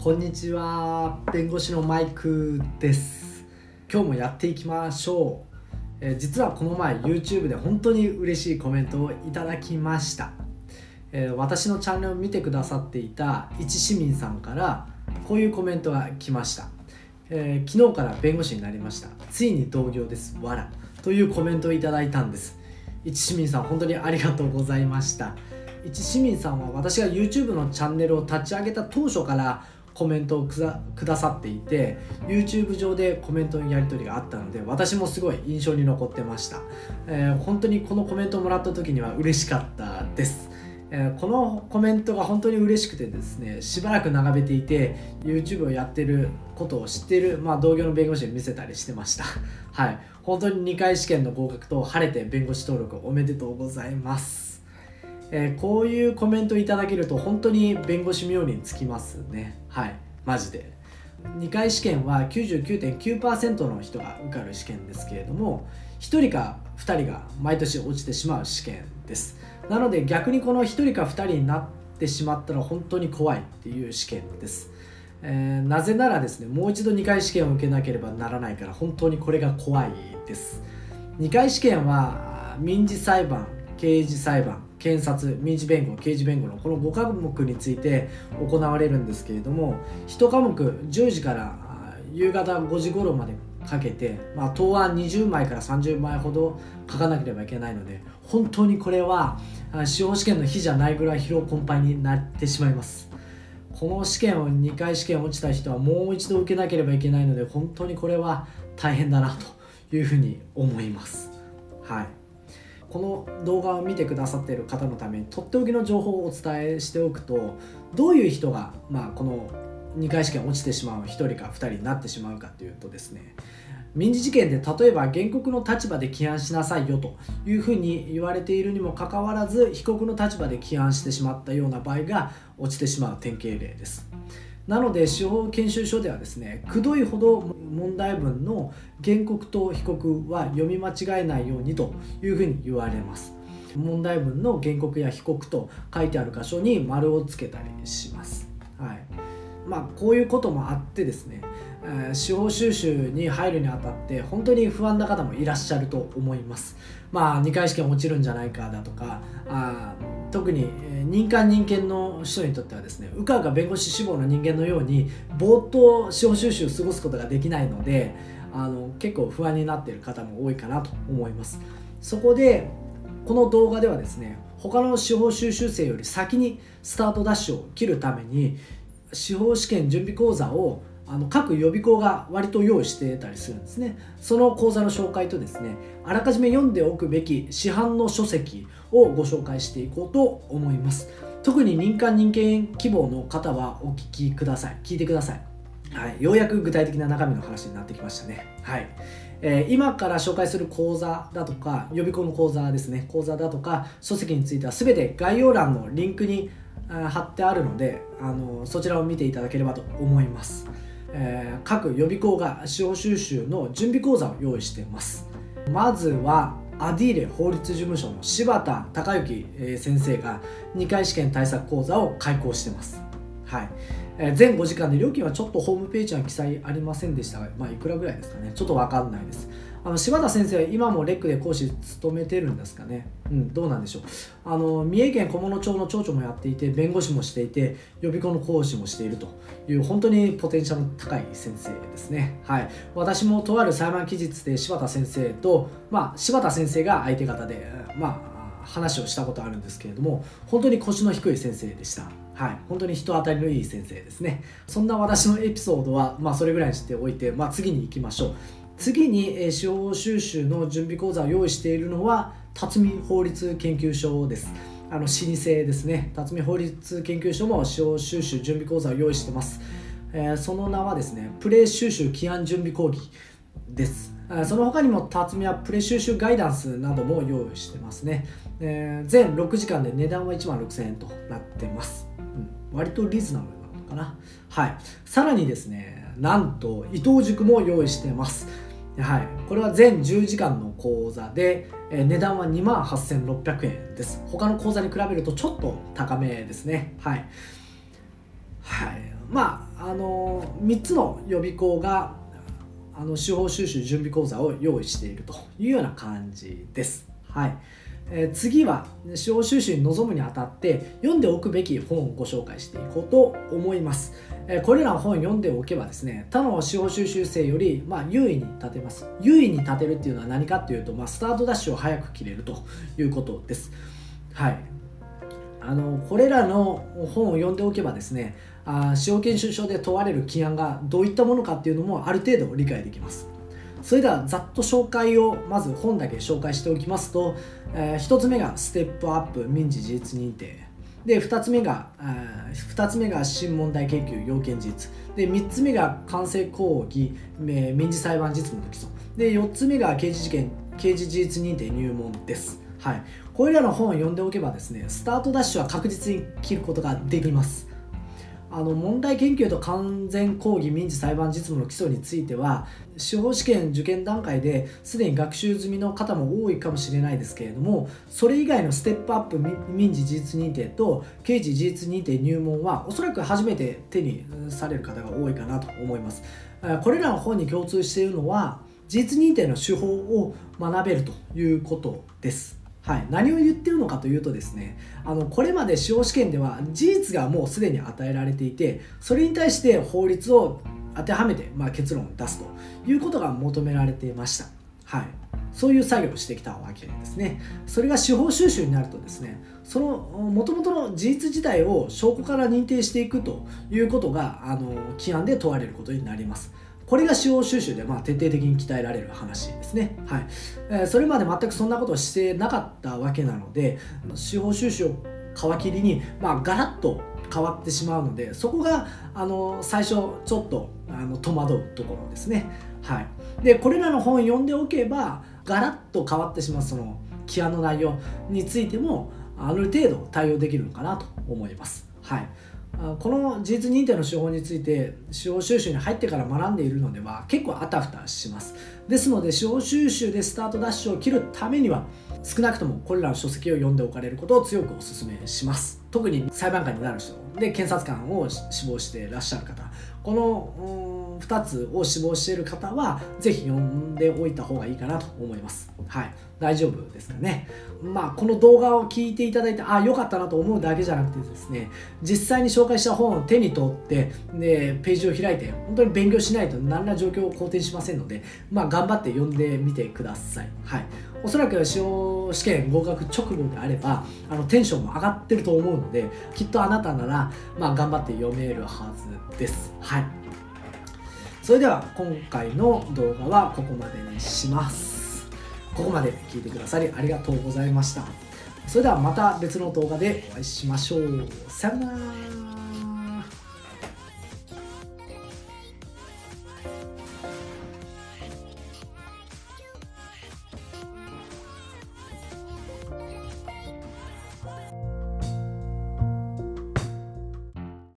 こんにちは。弁護士のマイクです。今日もやっていきましょう、えー実はこの前 YouTube で本当に嬉しいコメントをいただきました、えー私のチャンネルを見てくださっていた一市民さんからこういうコメントが来ました、えー昨日から弁護士になりました。ついに同業です。わら。というコメントをいただいたんです。一市民さん本当にありがとうございました。一市民さんは私が YouTube のチャンネルを立ち上げた当初からコメントをくださっていて YouTube 上でコメントのやり取りがあったので私もすごい印象に残ってました、えー本当にこのコメントをもらった時には嬉しかったです。えーこのコメントが本当に嬉しくてですねしばらく眺めていて YouTube をやってることを知ってる、まあ、同業の弁護士に見せたりしてました。はい。本当に2回試験の合格と晴れて弁護士登録おめでとうございます、えーこういうコメントいただけると本当に弁護士冥利につきますね。はい。マジで。2回試験は99.9%の人が受かる試験ですけれども1人か2人が毎年落ちてしまう試験です。なので逆にこの1人か2人になってしまったら本当に怖いっていう試験です、えーなぜならですねもう一度2回試験を受けなければならないから本当にこれが怖いです。2回試験は民事裁判刑事裁判検察民事弁護刑事弁護のこの5科目について行われるんですけれども1科目10時から夕方5時頃までかけて、まあ、答案20枚から30枚ほど書かなければいけないので本当にこれは司法試験の日じゃないぐらい疲労困憊になってしまいます。この試験を2回試験落ちた人はもう一度受けなければいけないので本当にこれは大変だなというふうに思います。はい。この動画を見てくださっている方のためにとっておきの情報をお伝えしておくとどういう人が、まあ、この2回試験落ちてしまう1人か2人になってしまうかというとですね民事事件で例えば原告の立場で起案しなさいよというふうに言われているにもかかわらず被告の立場で起案してしまったような場合が落ちてしまう典型例です。なので司法研修所ではですねくどいほど問題文の原告と被告は読み間違えないようにというふうに言われます。問題文の原告や被告と書いてある箇所に丸をつけたりします。はい。まあこういうこともあってですねえ司法修習に入るにあたって本当に不安な方もいらっしゃると思います。まあ2回試験落ちるんじゃないかだとかあ特にえー任官人権の人にとってはですねうかうか弁護士志望の人間のようにぼーっと司法修習を過ごすことができないのであの結構不安になっている方も多いかなと思います。そこでこの動画ではですね他の司法修習生より先にスタートダッシュを切るために司法試験準備講座をあの各予備校が割と用意してたりするんですね。その講座の紹介とですねあらかじめ読んでおくべき市販の書籍をご紹介していこうと思います。特に民間人権希望の方はお聞きください。聞いてください。はい、ようやく具体的な中身の話になってきましたね。はい。えー今から紹介する講座だとか予備校の講座ですね。講座だとか書籍については全て概要欄のリンクに貼ってあるのであのそちらを見ていただければと思います、えー各予備校が司法修習の準備講座を用意しています。まずはアディーレ法律事務所の柴田孝之え先生が2回試験対策講座を開講してます。はい。えー全5時間で料金はちょっとホームページには記載ありませんでしたが、まあ、いくらぐらいですかね。ちょっと分かんないです。あの柴田先生は今もレックで講師務めてるんですかね。うんどうなんでしょう。あの三重県菰野町の町長もやっていて弁護士もしていて予備校の講師もしているという本当にポテンシャルの高い先生ですね。はい。私もとある裁判期日で柴田先生とまあ柴田先生が相手方でまあ話をしたことあるんですけれども本当に腰の低い先生でした。はい。本当に人当たりのいい先生ですね。そんな私のエピソードはまあそれぐらいにしておいて、まあ、次に行きましょう。次に司法修習の準備講座を用意しているのは辰巳法律研究所です。あの老舗ですね。辰巳法律研究所も司法修習準備講座を用意してます、えーその名はですねプレイ修習起案準備講義です。その他にも辰巳はプレイ収集ガイダンスなども用意してますね、えー全6時間で値段は1万6000円となってます、うん、割とリーズナブルなのかな。はい。さらにですねなんと伊藤塾も用意してます。はい、これは全10時間の講座で、えー値段は2万8600円です。他の講座に比べるとちょっと高めですね。はい、はい、まああの3つの予備校があの司法収集準備講座を用意しているというような感じです。はい。え、次は司法収集に臨むにあたって読んでおくべき本をご紹介していこうと思います。え、これらの本を読んでおけばですね他の司法収集生より、まあ、優位に立てます。優位に立てるっていうのは何かっていうと、まあ、スタートダッシュを早く切れるということです。はい、あのこれらの本を読んでおけばですねあ司法研修所で問われる起案がどういったものかっていうのもある程度理解できますそれではざっと紹介をまず本だけ紹介しておきますと、えー、1つ目がステップアップ民事事実認定。で2つ目がえ2つ目が新問題研究要件事実。で3つ目が完成講義民事裁判実務の基礎。で4つ目が刑事事件刑事事実認定入門です。はい。これらの本を読んでおけばですねスタートダッシュは確実に切ることができます。あの問題研究と完全講義民事裁判実務の基礎については司法試験受験段階ですでに学習済みの方も多いかもしれないですけれどもそれ以外のステップアップ民事事実認定と刑事事実認定入門はおそらく初めて手にされる方が多いかなと思います。これらの本に共通しているのは事実認定の手法を学べるということです。はい、何を言ってるのかというとですねあのこれまで司法試験では事実がもうすでに与えられていてそれに対して法律を当てはめて、まあ、結論を出すということが求められていました、はい、そういう作業をしてきたわけですね。それが司法収集になるとですねそのもともとの事実自体を証拠から認定していくということがあの規案で問われることになります。これが司法収集でまあ徹底的に鍛えられる話ですね。はいえー、それまで全くそんなことをしてなかったわけなので司法収集を皮切りに、まあ、ガラッと変わってしまうのでそこがあの最初ちょっとあの戸惑うところですね。はい、でこれらの本読んでおけばガラッと変わってしまうその規案の内容についてもある程度対応できるのかなと思います。はいこの事実認定の手法について司法収集に入ってから学んでいるのでは結構あたふたします。ですので司法収集でスタートダッシュを切るためには少なくともこれらの書籍を読んでおかれることを強くお勧めします。特に裁判官になる人。で検察官を志望していらっしゃる方。この2つを志望している方はぜひ読んでおいた方がいいかなと思います。はい。大丈夫ですかね。まあこの動画を聞いていただいてああ良かったなと思うだけじゃなくてですね実際に紹介した本を手に取ってでページを開いて本当に勉強しないと何ら状況を好転しませんのでまあ頑張って読んでみてください。はい。おそらく司法試験合格直後であればあのテンションも上がってると思うのできっとあなたなら、まあ、頑張って読めるはずです。はい。それでは今回の動画はここまでにします。ここまで聞いてくださりありがとうございました。それではまた別の動画でお会いしましょう。さよなら。